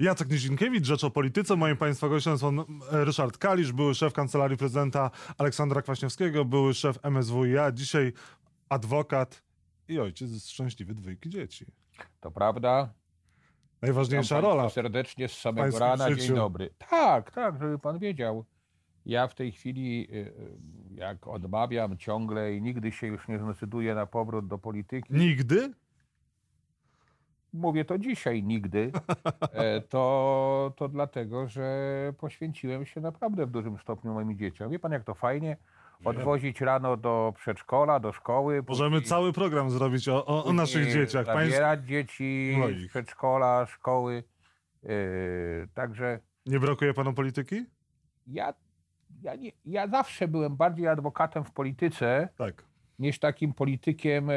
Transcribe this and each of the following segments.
Jacek Nizinkiewicz, Rzecz o Polityce. Moim Państwa gościem jest pan Ryszard Kalisz, były szef Kancelarii Prezydenta Aleksandra Kwaśniewskiego, były szef MSWiA, dzisiaj adwokat i ojciec szczęśliwy dwójki dzieci. To prawda. Najważniejsza rola. Serdecznie z samego rana. życiu. Dzień dobry. Tak, tak, żeby pan wiedział. Ja w tej chwili, y, y, jak odmawiam ciągle i nigdy się już nie zdecyduję na powrót do polityki, Nigdy? Mówię to dzisiaj nigdy, e, to, to dlatego, że poświęciłem się naprawdę w dużym stopniu moim dzieciom. Wie pan, jak to fajnie odwozić rano do przedszkola, do szkoły. Możemy później- cały program zrobić o, o, o naszych dzieciach. Państw... Zabierać dzieci z przedszkola, szkoły. Yy, także Nie brakuje panu polityki? ja, ja, nie, ja zawsze byłem bardziej adwokatem w polityce Tak. niż takim politykiem, e,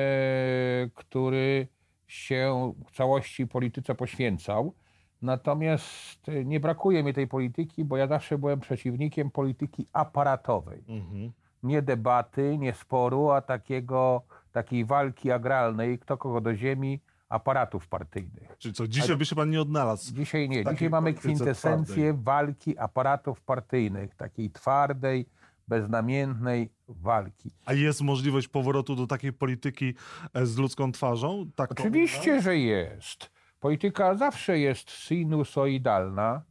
który się w całości polityce poświęcał. Natomiast e, nie brakuje mi tej polityki, bo ja zawsze byłem przeciwnikiem polityki aparatowej. Mhm. Nie debaty, nie sporu, a takiego, takiej walki agralnej, kto kogo do ziemi, aparatów partyjnych. Czyli co, dzisiaj by się pan nie odnalazł? Dzisiaj nie. Dzisiaj mamy kwintesencję walki aparatów partyjnych, takiej twardej, beznamiętnej walki. A jest możliwość powrotu do takiej polityki e, z ludzką twarzą? Tak Oczywiście, że jest. Polityka zawsze jest sinusoidalna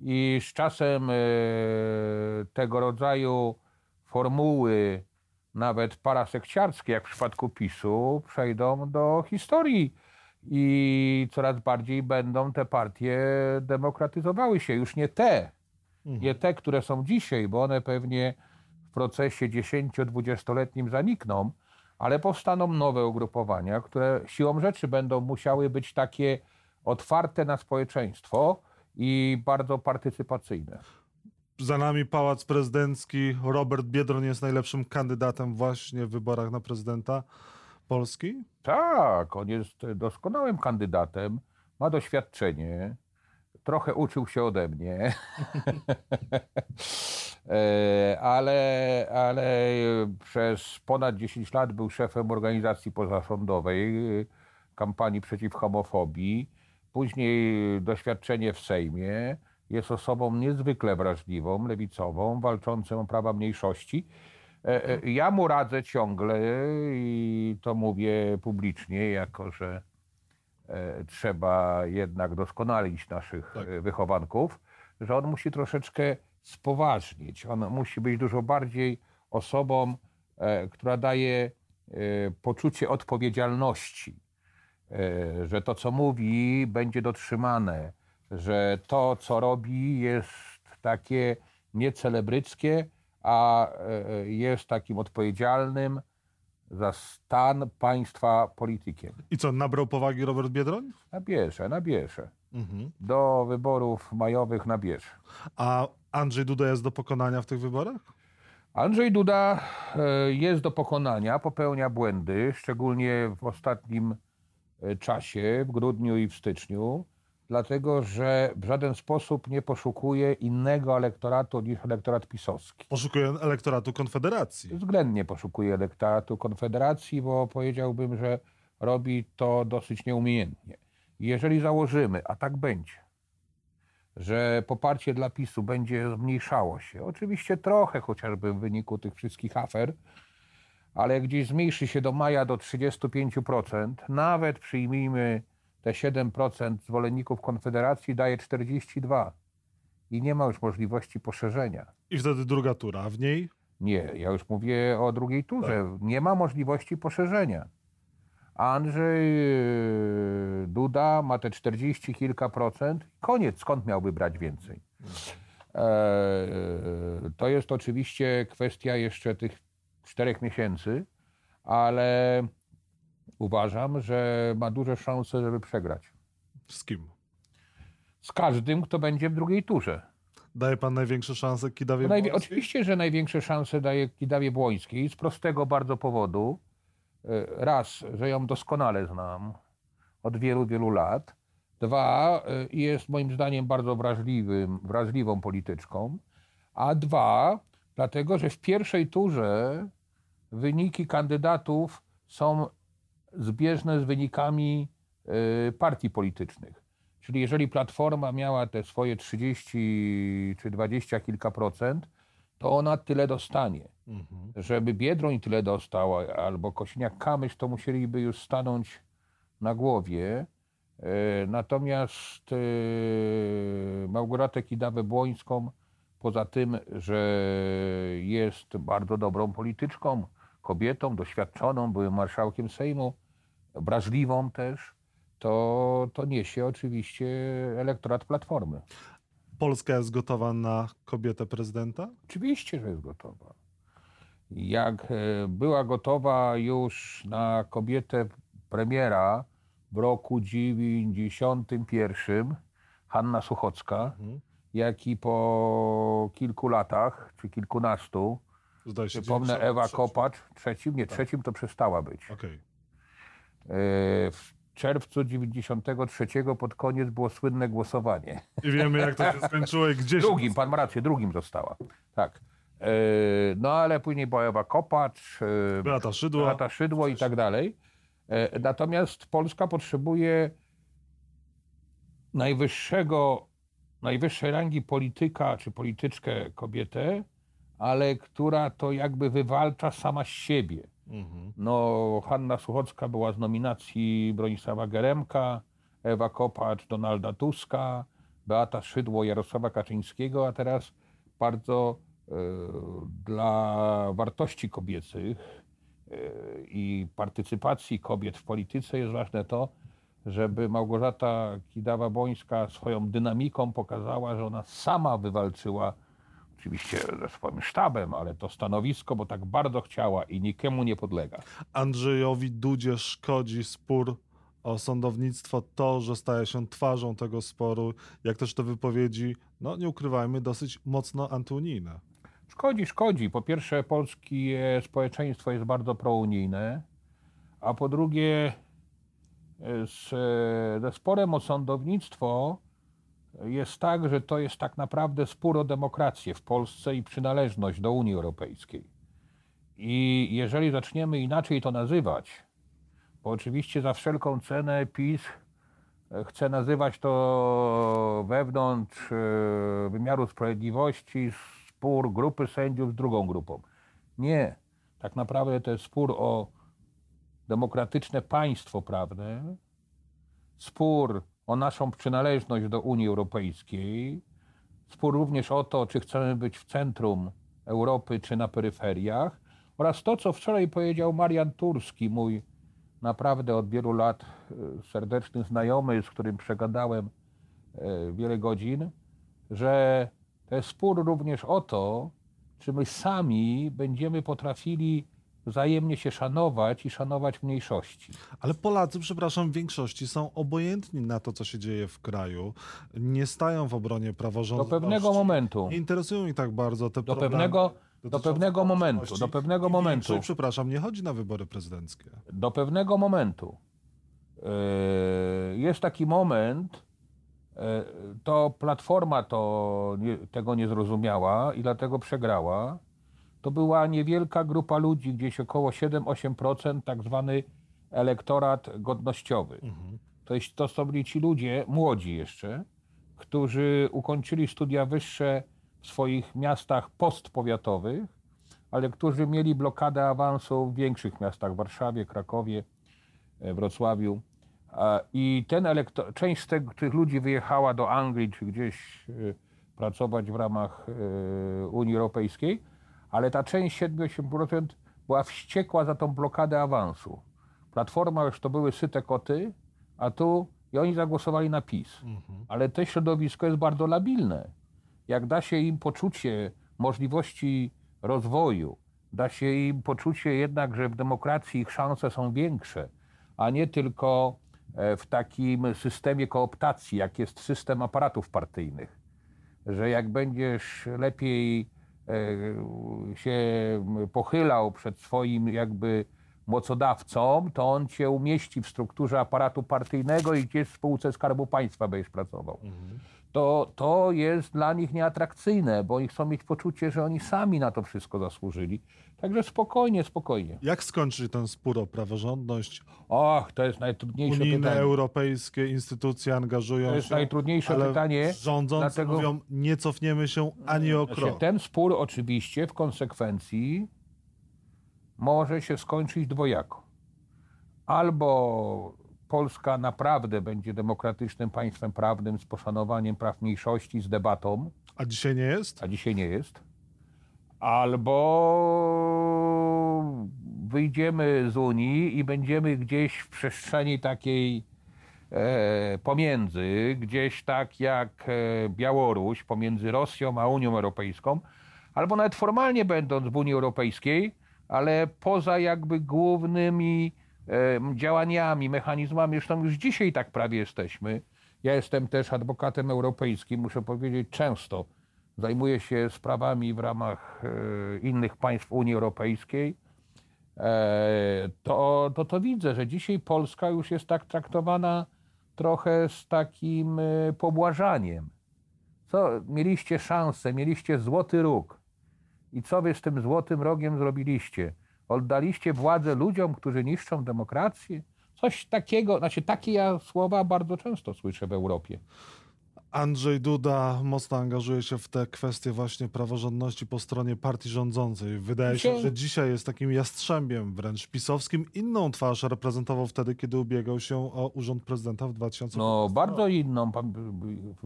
i z czasem e, tego rodzaju formuły, nawet parasekciarskie, jak w przypadku PiSu, przejdą do historii i coraz bardziej będą te partie demokratyzowały się. Już nie te, nie te, które są dzisiaj, bo one pewnie w procesie 10-20-letnim zanikną, ale powstaną nowe ugrupowania, które siłą rzeczy będą musiały być takie otwarte na społeczeństwo i bardzo partycypacyjne. Za nami pałac prezydencki. Robert Biedroń jest najlepszym kandydatem właśnie w wyborach na prezydenta Polski. Tak, on jest doskonałym kandydatem, ma doświadczenie, trochę uczył się ode mnie, E, ale, ale przez ponad 10 lat był szefem organizacji pozarządowej, e, kampanii przeciw homofobii, później doświadczenie w Sejmie, jest osobą niezwykle wrażliwą, lewicową, walczącą o prawa mniejszości. E, Ja mu radzę ciągle i to mówię publicznie, jako że trzeba jednak doskonalić naszych Tak. e, wychowanków, że on musi troszeczkę spoważnić. On musi być dużo bardziej osobą, e, która daje e, poczucie odpowiedzialności, e, że to, co mówi, będzie dotrzymane, że to, co robi, jest takie niecelebryckie, a e, jest takim odpowiedzialnym za stan państwa politykiem. I co, nabrał powagi Robert Biedroń? Nabierze, nabierze. Mhm. Do wyborów majowych nabierze. A Andrzej Duda jest do pokonania w tych wyborach? Andrzej Duda e, jest do pokonania, popełnia błędy, szczególnie w ostatnim e, czasie, w grudniu i w styczniu, dlatego że w żaden sposób nie poszukuje innego elektoratu niż elektorat pisowski. Poszukuje elektoratu Konfederacji. Względnie poszukuje elektoratu Konfederacji, bo powiedziałbym, że robi to dosyć nieumiejętnie. Jeżeli założymy, a tak będzie, że poparcie dla PiSu będzie zmniejszało się, oczywiście trochę chociażby w wyniku tych wszystkich afer, ale gdzieś zmniejszy się do maja do 35%, nawet przyjmijmy te 7% zwolenników Konfederacji, daje 42%. I nie ma już możliwości poszerzenia. I wtedy druga tura. W niej Nie, ja już mówię o drugiej turze. Nie ma możliwości poszerzenia. Andrzej yy, Duda ma te 40 kilka procent. Koniec, skąd miałby brać więcej? E, to jest oczywiście kwestia jeszcze tych czterech miesięcy, ale uważam, że ma duże szanse, żeby przegrać. z kim? Z każdym, kto będzie w drugiej turze. Daje pan największe szanse Kidawie Błońskiej? oczywiście, że największe szanse daje Kidawie Błońskiej z prostego bardzo powodu. E, Raz, że ją doskonale znam od wielu, wielu lat. Dwa, e, jest moim zdaniem bardzo wrażliwym, wrażliwą polityczką. A dwa, dlatego, że w pierwszej turze wyniki kandydatów są zbieżne z wynikami e, partii politycznych. Czyli jeżeli Platforma miała te swoje 30 czy 20 kilka procent, to ona tyle dostanie. Mhm. Żeby Biedroń tyle dostał, albo Kośniak-Kamysz, to musieliby już stanąć na głowie. E, Natomiast e, Małgorzatę Kidawę-Błońską, poza tym, że jest bardzo dobrą polityczką, kobietą, doświadczoną, byłym marszałkiem Sejmu, wrażliwą też, to, to niesie oczywiście elektorat Platformy. Polska jest gotowa na kobietę prezydenta? Oczywiście, że jest gotowa. Jak e, była gotowa już na kobietę premiera w roku 91 Hanna Suchocka, Mhm. jak i po kilku latach, czy kilkunastu, Zdaje się. przypomnę 93. Ewa Kopacz, trzecim, nie, trzecim to przestała być. Okej. E, W czerwcu 93 pod koniec było słynne głosowanie. I wiemy, jak to się skończyło i gdzieś. Drugim, pan ma rację, drugim została. Tak. E, No ale później była Ewa Kopacz, e, Beata Szydło. Beata Szydło i tak dalej. Natomiast Polska potrzebuje najwyższego, najwyższej rangi polityka czy polityczkę kobietę, ale która to jakby wywalcza sama z siebie. Mhm. No, Hanna Suchocka była z nominacji Bronisława Geremka, Ewa Kopacz, Donalda Tuska, Beata Szydło, Jarosława Kaczyńskiego, a teraz bardzo e, dla wartości kobiecych e, i partycypacji kobiet w polityce jest ważne to, żeby Małgorzata Kidawa-Bońska swoją dynamiką pokazała, że ona sama wywalczyła oczywiście ze swoim sztabem, ale to stanowisko, bo tak bardzo chciała i nikomu nie podlega. Andrzejowi Dudzie szkodzi spór o sądownictwo to, że staje się twarzą tego sporu, jak też te wypowiedzi, no nie ukrywajmy, dosyć mocno antyunijne. Szkodzi, szkodzi. Po pierwsze, polskie społeczeństwo jest bardzo prounijne, a po drugie, z, ze sporem o sądownictwo jest tak, że to jest tak naprawdę spór o demokrację w Polsce i przynależność do Unii Europejskiej. I jeżeli zaczniemy inaczej to nazywać, bo oczywiście za wszelką cenę PiS e, chce nazywać to wewnątrz e, wymiaru sprawiedliwości spór grupy sędziów z drugą grupą. Nie. Tak naprawdę to jest spór o demokratyczne państwo prawne, spór o naszą przynależność do Unii Europejskiej, spór również o to, czy chcemy być w centrum Europy, czy na peryferiach, oraz to, co wczoraj powiedział Marian Turski, mój naprawdę od wielu lat e, serdeczny znajomy, z którym przegadałem e, wiele godzin, że to jest spór również o to, czy my sami będziemy potrafili wzajemnie się szanować i szanować mniejszości. Ale Polacy, przepraszam, w większości są obojętni na to, co się dzieje w kraju. Nie stają w obronie Do praworządności. pewnego momentu, Nie interesują ich tak bardzo te do problemy pewnego, do pewnego momentu, do pewnego momentu, przepraszam, nie chodzi na wybory prezydenckie. do pewnego momentu e, jest taki moment, e, to Platforma to nie, tego nie zrozumiała i dlatego przegrała. To była niewielka grupa ludzi, gdzieś około 7-8%, tak zwany elektorat godnościowy. Mhm. To, jest, to są byli ci ludzie, młodzi jeszcze, którzy ukończyli studia wyższe w swoich miastach postpowiatowych, ale którzy mieli blokadę awansu w większych miastach, Warszawie, Krakowie, e, Wrocławiu. I ten elektor, część z tych ludzi wyjechała do Anglii czy gdzieś e, pracować w ramach e, Unii Europejskiej, ale ta część 7-8% była wściekła za tą blokadę awansu. Platforma już to były syte koty, a tu i oni zagłosowali na PiS. Mhm. Ale to środowisko jest bardzo labilne. Jak da się im poczucie możliwości rozwoju, da się im poczucie jednak, że w demokracji ich szanse są większe, a nie tylko e, w takim systemie kooptacji, jak jest system aparatów partyjnych. Że jak będziesz lepiej się pochylał przed swoim jakby mocodawcą, to on cię umieści w strukturze aparatu partyjnego i gdzieś w spółce Skarbu Państwa będziesz pracował. To, to jest dla nich nieatrakcyjne, bo oni chcą mieć poczucie, że oni sami na to wszystko zasłużyli. Także spokojnie, spokojnie. Jak skończyć ten spór o praworządność? Och, to jest najtrudniejsze Unijne, pytanie. europejskie instytucje angażują To jest się. najtrudniejsze ale pytanie. Rządzący dlatego- mówią, nie cofniemy się ani o Znaczy, krok. ten spór oczywiście w konsekwencji może się skończyć dwojako. Albo Polska naprawdę będzie demokratycznym państwem prawnym z poszanowaniem praw mniejszości, z debatą, A dzisiaj nie jest? a dzisiaj nie jest. Albo wyjdziemy z Unii i będziemy gdzieś w przestrzeni takiej e, pomiędzy, gdzieś tak jak e, Białoruś, pomiędzy Rosją a Unią Europejską, albo nawet formalnie będąc w Unii Europejskiej, ale poza jakby głównymi e, działaniami, mechanizmami, zresztą już dzisiaj tak prawie jesteśmy. Ja jestem też adwokatem europejskim, muszę powiedzieć często. Zajmuję się sprawami w ramach e, innych państw Unii Europejskiej. E, to, to, to widzę, że dzisiaj Polska już jest tak traktowana trochę z takim e, pobłażaniem. Co, mieliście szansę, mieliście złoty róg. I co wy z tym złotym rogiem zrobiliście? Oddaliście władzę ludziom, którzy niszczą demokrację? Coś takiego, znaczy takie ja słowa bardzo często słyszę w Europie. Andrzej Duda mocno angażuje się w te kwestie właśnie praworządności po stronie partii rządzącej. Wydaje się, że dzisiaj jest takim jastrzębiem wręcz pisowskim. Inną twarz reprezentował wtedy, kiedy ubiegał się o urząd prezydenta w 2015 No, bardzo inną.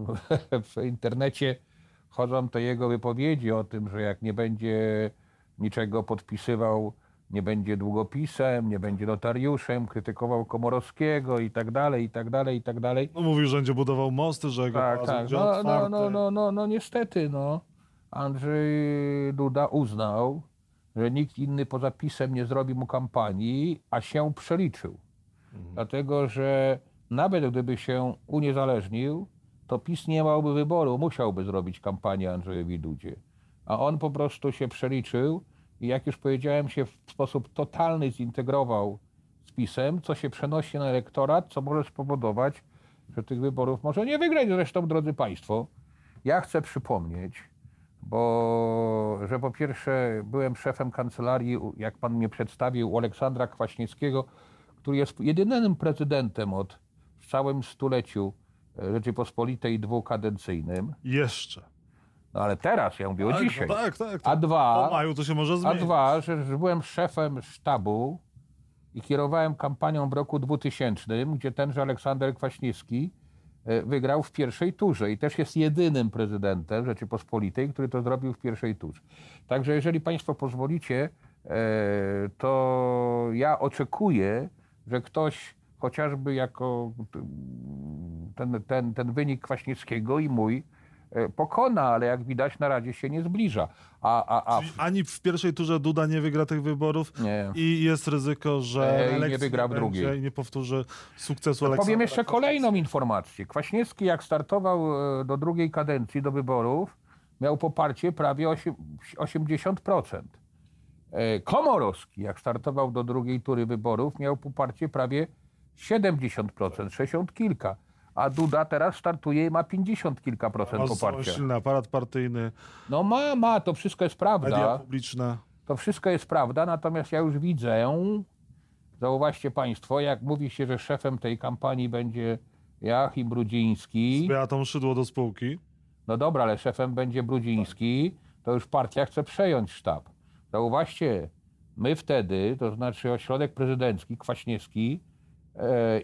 W internecie chodzą te jego wypowiedzi o tym, że jak nie będzie niczego podpisywał, nie będzie długopisem, nie będzie notariuszem, krytykował Komorowskiego i tak dalej, i tak dalej, i tak dalej. No, mówił, że będzie budował mosty, że jego Tak, tak. No, no, no, no, no, no niestety, no. Andrzej Duda uznał, że nikt inny poza PiSem nie zrobi mu kampanii, a się przeliczył. Dlatego, że nawet gdyby się uniezależnił, to PiS nie miałby wyboru, musiałby zrobić kampanię Andrzejowi Dudzie. A on po prostu się przeliczył i jak już powiedziałem, się w sposób totalny zintegrował z PiSem, co się przenosi na elektorat, co może spowodować, że tych wyborów może nie wygrać. Zresztą, drodzy Państwo, ja chcę przypomnieć, bo że po pierwsze byłem szefem kancelarii, jak pan mnie przedstawił, Aleksandra Kwaśniewskiego, który jest jedynym prezydentem od w całym stuleciu e, Rzeczypospolitej dwukadencyjnym. Jeszcze. No ale teraz, ja mówię o Tak, dzisiaj. no tak, tak. A tak. dwa, Po maju to się może a zmienić. dwa, że, że byłem szefem sztabu i kierowałem kampanią w roku 2000, gdzie tenże Aleksander Kwaśniewski e, wygrał w pierwszej turze i też jest jedynym prezydentem Rzeczypospolitej, który to zrobił w pierwszej turze. Także jeżeli Państwo pozwolicie, e, to ja oczekuję, że ktoś chociażby jako ten, ten, ten wynik Kwaśniewskiego i mój pokona, ale jak widać na razie się nie zbliża. A, a, a Czyli ani w pierwszej turze Duda nie wygra tych wyborów Nie. i jest ryzyko, że E, i nie wygra w drugiej. i nie powtórzy sukcesu Aleksandra. Powiem jeszcze kolejną informację. Kwaśniewski, jak startował e, do drugiej kadencji, do wyborów, miał poparcie prawie osie- 80%. E, Komorowski, jak startował do drugiej tury wyborów, miał poparcie prawie 70%, 60 kilka. A Duda teraz startuje i ma 50 kilka procent poparcia. silny aparat partyjny, No ma, ma, to wszystko jest media prawda. publiczne. To wszystko jest prawda, natomiast ja już widzę, zauważcie Państwo, jak mówi się, że szefem tej kampanii będzie Joachim Z Brudziński. Beatą Szydło do spółki. No dobra, ale szefem będzie Brudziński, to już partia chce przejąć sztab. Zauważcie, my wtedy, to znaczy ośrodek prezydencki, Kwaśniewski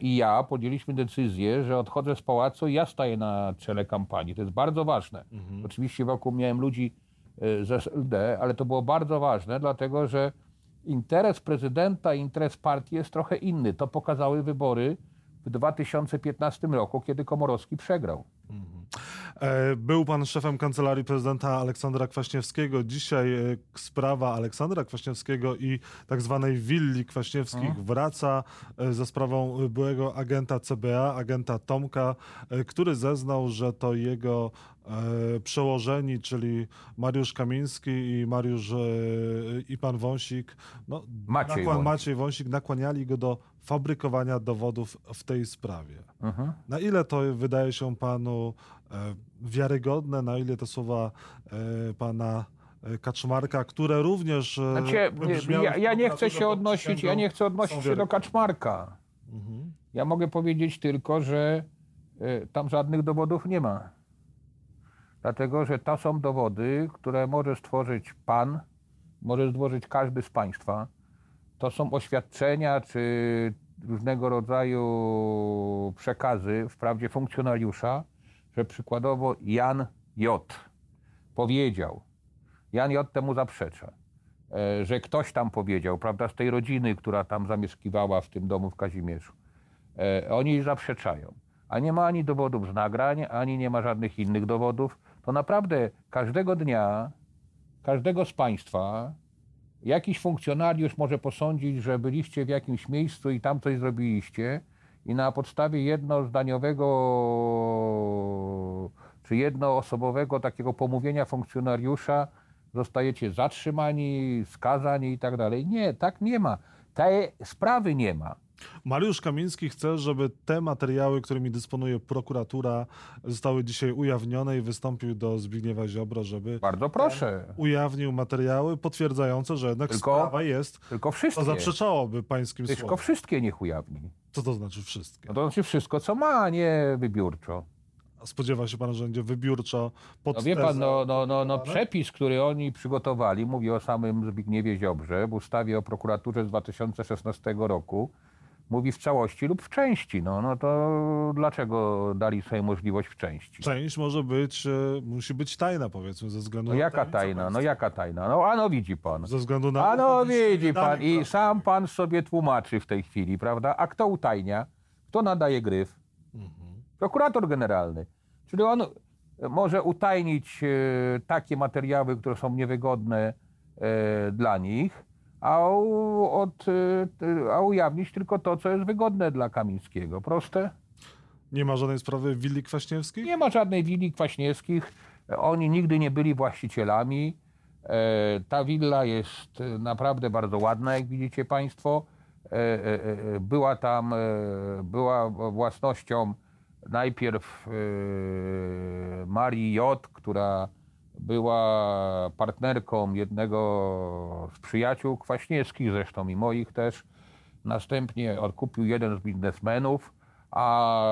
i ja podjęliśmy decyzję, że odchodzę z pałacu i ja staję na czele kampanii. To jest bardzo ważne. Oczywiście wokół miałem ludzi e, z SLD, ale to było bardzo ważne, dlatego że interes prezydenta i interes partii jest trochę inny. To pokazały wybory w 2015 roku, kiedy Komorowski przegrał. E, Był pan szefem kancelarii prezydenta Aleksandra Kwaśniewskiego. Dzisiaj e, sprawa Aleksandra Kwaśniewskiego i tak zwanej willi Kwaśniewskich wraca e, za sprawą byłego agenta CBA, agenta Tomka, e, który zeznał, że to jego e, przełożeni, czyli Mariusz Kamiński i Mariusz e, i pan Wąsik, no, Maciej Wąsik. Maciej Wąsik nakłaniali go do fabrykowania dowodów w tej sprawie. Mhm. Na ile to wydaje się panu e, wiarygodne, na ile te słowa e, pana e, Kaczmarka, które również e, Znaczy, ja, ja nie chcę się odnosić, ja nie chcę odnosić się do. Kaczmarka. Mhm. Ja mogę powiedzieć tylko, że tam żadnych dowodów nie ma. Dlatego, że to są dowody, które może stworzyć pan, może stworzyć każdy z państwa. To są oświadczenia czy różnego rodzaju przekazy, wprawdzie funkcjonariusza, że przykładowo Jan J. powiedział, Jan J. temu zaprzecza, e, że ktoś tam powiedział, prawda, z tej rodziny, która tam zamieszkiwała w tym domu w Kazimierzu. E, oni zaprzeczają. A nie ma ani dowodów z nagrań, ani nie ma żadnych innych dowodów. To naprawdę każdego dnia, każdego z Państwa, jakiś funkcjonariusz może posądzić, że byliście w jakimś miejscu i tam coś zrobiliście i na podstawie jednozdaniowego czy jednoosobowego takiego pomówienia funkcjonariusza zostajecie zatrzymani, skazani i tak dalej. Nie, tak nie ma. Tej sprawy nie ma. Mariusz Kamiński chce, żeby te materiały, którymi dysponuje prokuratura, zostały dzisiaj ujawnione i wystąpił do Zbigniewa Ziobro, żeby Bardzo proszę. ujawnił materiały potwierdzające, że jednak Tylko sprawa jest, Tylko to wszystkie. zaprzeczałoby pańskim Tylko słowom. wszystkie niech ujawni. Co to znaczy wszystkie? No to znaczy wszystko, co ma, a nie wybiórczo. Spodziewa się pan, że będzie wybiórczo pod No wie pan, no, no, no, no przepis, który oni przygotowali, mówi o samym Zbigniewie Ziobrze w ustawie o prokuraturze z 2016 roku, mówi w całości lub w części. No, no to dlaczego dali sobie możliwość w części? Część może być, e, musi być tajna, powiedzmy, ze względu No na jaka tajna? No jaka tajna? No a no widzi pan. Ze względu na... A no widzi pan i sam pan sobie tłumaczy w tej chwili, prawda? A kto utajnia? Kto nadaje gryf? Mhm. Prokurator generalny. Czyli on może utajnić e, takie materiały, które są niewygodne e, dla nich, a, od, e, a ujawnić tylko to, co jest wygodne dla Kamińskiego. Proste. Nie ma żadnej sprawy willi Kwaśniewskiej? Nie ma żadnej willi Kwaśniewskich. Oni nigdy nie byli właścicielami. E, Ta willa jest e, naprawdę bardzo ładna, jak widzicie Państwo. E, Była tam, była własnością najpierw Marii J., która była partnerką jednego z przyjaciół Kwaśniewskich, zresztą i moich też. Następnie odkupił jeden z biznesmenów, a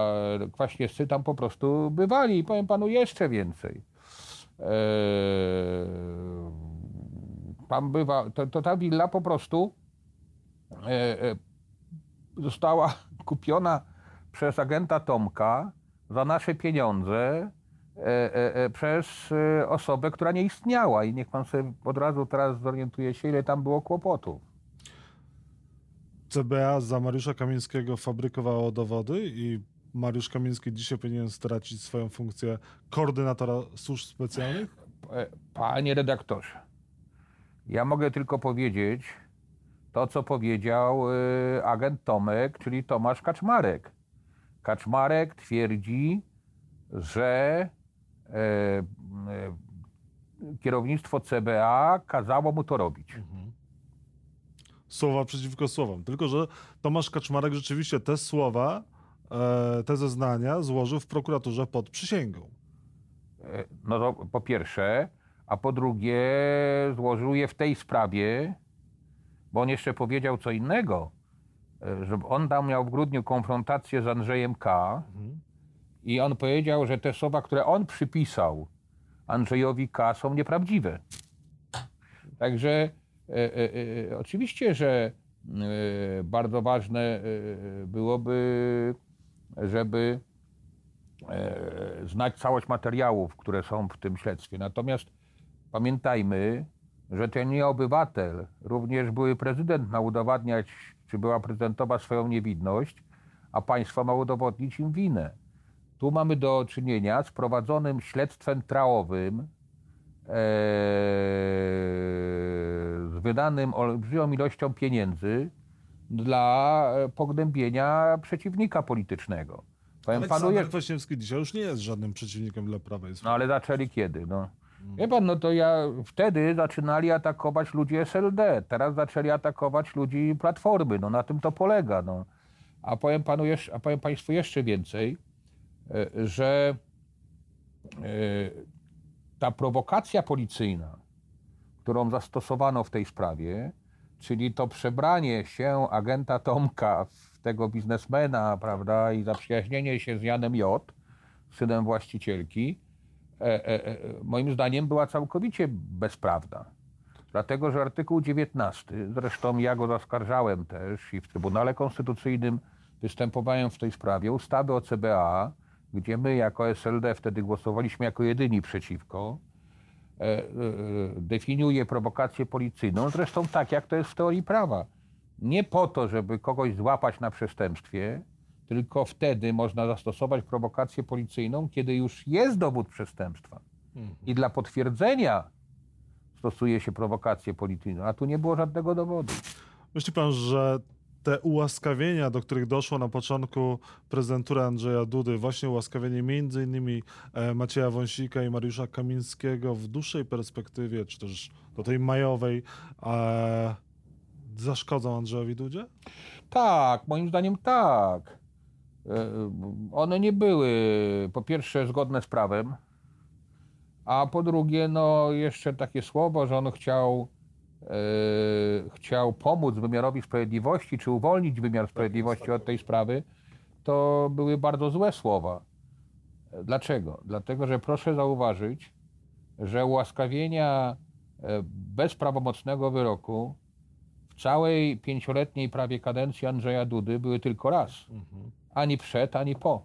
Kwaśniewscy tam po prostu bywali. I powiem panu jeszcze więcej. Eee, Tam bywa, to, to ta willa po prostu e, e, została kupiona przez agenta Tomka za nasze pieniądze przez e, osobę, która nie istniała. I niech pan sobie od razu teraz zorientuje się, ile tam było kłopotów. CBA za Mariusza Kamińskiego fabrykowało dowody i Mariusz Kamiński dzisiaj powinien stracić swoją funkcję koordynatora służb specjalnych? E, Panie redaktorze, ja mogę tylko powiedzieć to, co powiedział e, agent Tomek, czyli Tomasz Kaczmarek. Kaczmarek twierdzi, że e, e, kierownictwo CBA kazało mu to robić. Słowa przeciwko słowom. Tylko, że Tomasz Kaczmarek rzeczywiście te słowa, e, te zeznania złożył w prokuraturze pod przysięgą. E, No to po pierwsze, a po drugie złożył je w tej sprawie, bo on jeszcze powiedział co innego, e, że on tam miał w grudniu konfrontację z Andrzejem K. i on powiedział, że te słowa, które on przypisał Andrzejowi K. są nieprawdziwe. Także e, e, e, oczywiście, że e, bardzo ważne e, byłoby, żeby e, znać całość materiałów, które są w tym śledztwie. Natomiast pamiętajmy, że ten nie obywatel, również były prezydent ma udowadniać, czy była prezydentowa swoją niewinność, a państwo ma udowodnić im winę. Tu mamy do czynienia z prowadzonym śledztwem trałowym, e, z wydanym olbrzymią ilością pieniędzy dla e, pognębienia przeciwnika politycznego. Powiem panu, Aleksander je- Kwaśniewski dzisiaj już nie jest żadnym przeciwnikiem dla Prawa i no ale zaczęli kiedy? No. Wie pan, no to ja wtedy zaczynali atakować ludzi SLD, teraz zaczęli atakować ludzi Platformy. No na tym to polega. No. A powiem panu jeszcze, a powiem państwu jeszcze więcej, że e, ta prowokacja policyjna, którą zastosowano w tej sprawie, czyli to przebranie się agenta Tomka w tego biznesmena, prawda, i zaprzyjaźnienie się z Janem J., synem właścicielki, e, e, e, moim zdaniem była całkowicie bezprawna. Dlatego, że artykuł 19, zresztą ja go zaskarżałem też i w Trybunale Konstytucyjnym występowałem w tej sprawie, ustawy o CBA, gdzie my jako SLD wtedy głosowaliśmy jako jedyni przeciwko, e, e, definiuje prowokację policyjną, zresztą tak jak to jest w teorii prawa. Nie po to, żeby kogoś złapać na przestępstwie, tylko wtedy można zastosować prowokację policyjną, kiedy już jest dowód przestępstwa. I dla potwierdzenia stosuje się prowokację policyjną, a tu nie było żadnego dowodu. Myśli pan, że te ułaskawienia, do których doszło na początku prezydentury Andrzeja Dudy, właśnie ułaskawienie między innymi e, Macieja Wąsika i Mariusza Kamińskiego w dłuższej perspektywie, czy też do tej majowej, zaszkodzą Andrzejowi Dudzie? Tak, moim zdaniem tak. E, One nie były po pierwsze zgodne z prawem, a po drugie, no jeszcze takie słowo, że on chciał, chciał pomóc wymiarowi sprawiedliwości, czy uwolnić wymiar sprawiedliwości od tej sprawy, to były bardzo złe słowa. E, Dlaczego? Dlatego, że proszę zauważyć, że ułaskawienia e, bez prawomocnego wyroku w całej pięcioletniej prawie kadencji Andrzeja Dudy były tylko raz. Ani przed, ani po.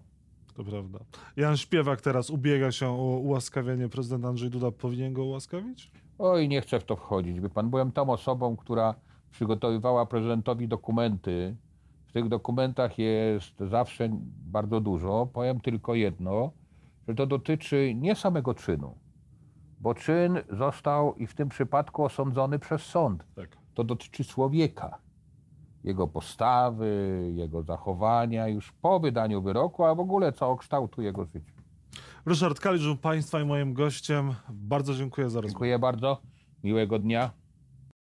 To prawda. Jan Śpiewak teraz ubiega się o ułaskawienie. Prezydent Andrzej Duda powinien go ułaskawić? Oj, nie chcę w to wchodzić. By pan, byłem tą osobą, która przygotowywała prezydentowi dokumenty. W tych dokumentach jest zawsze bardzo dużo. Powiem tylko jedno, że to dotyczy nie samego czynu, bo czyn został i w tym przypadku osądzony przez sąd. Tak. To dotyczy człowieka, jego postawy, jego zachowania już po wydaniu wyroku, a w ogóle całokształtu jego życia. Ryszard Kalisz Państwa i moim gościem. Bardzo dziękuję za rozmowę. Dziękuję bardzo. Miłego dnia.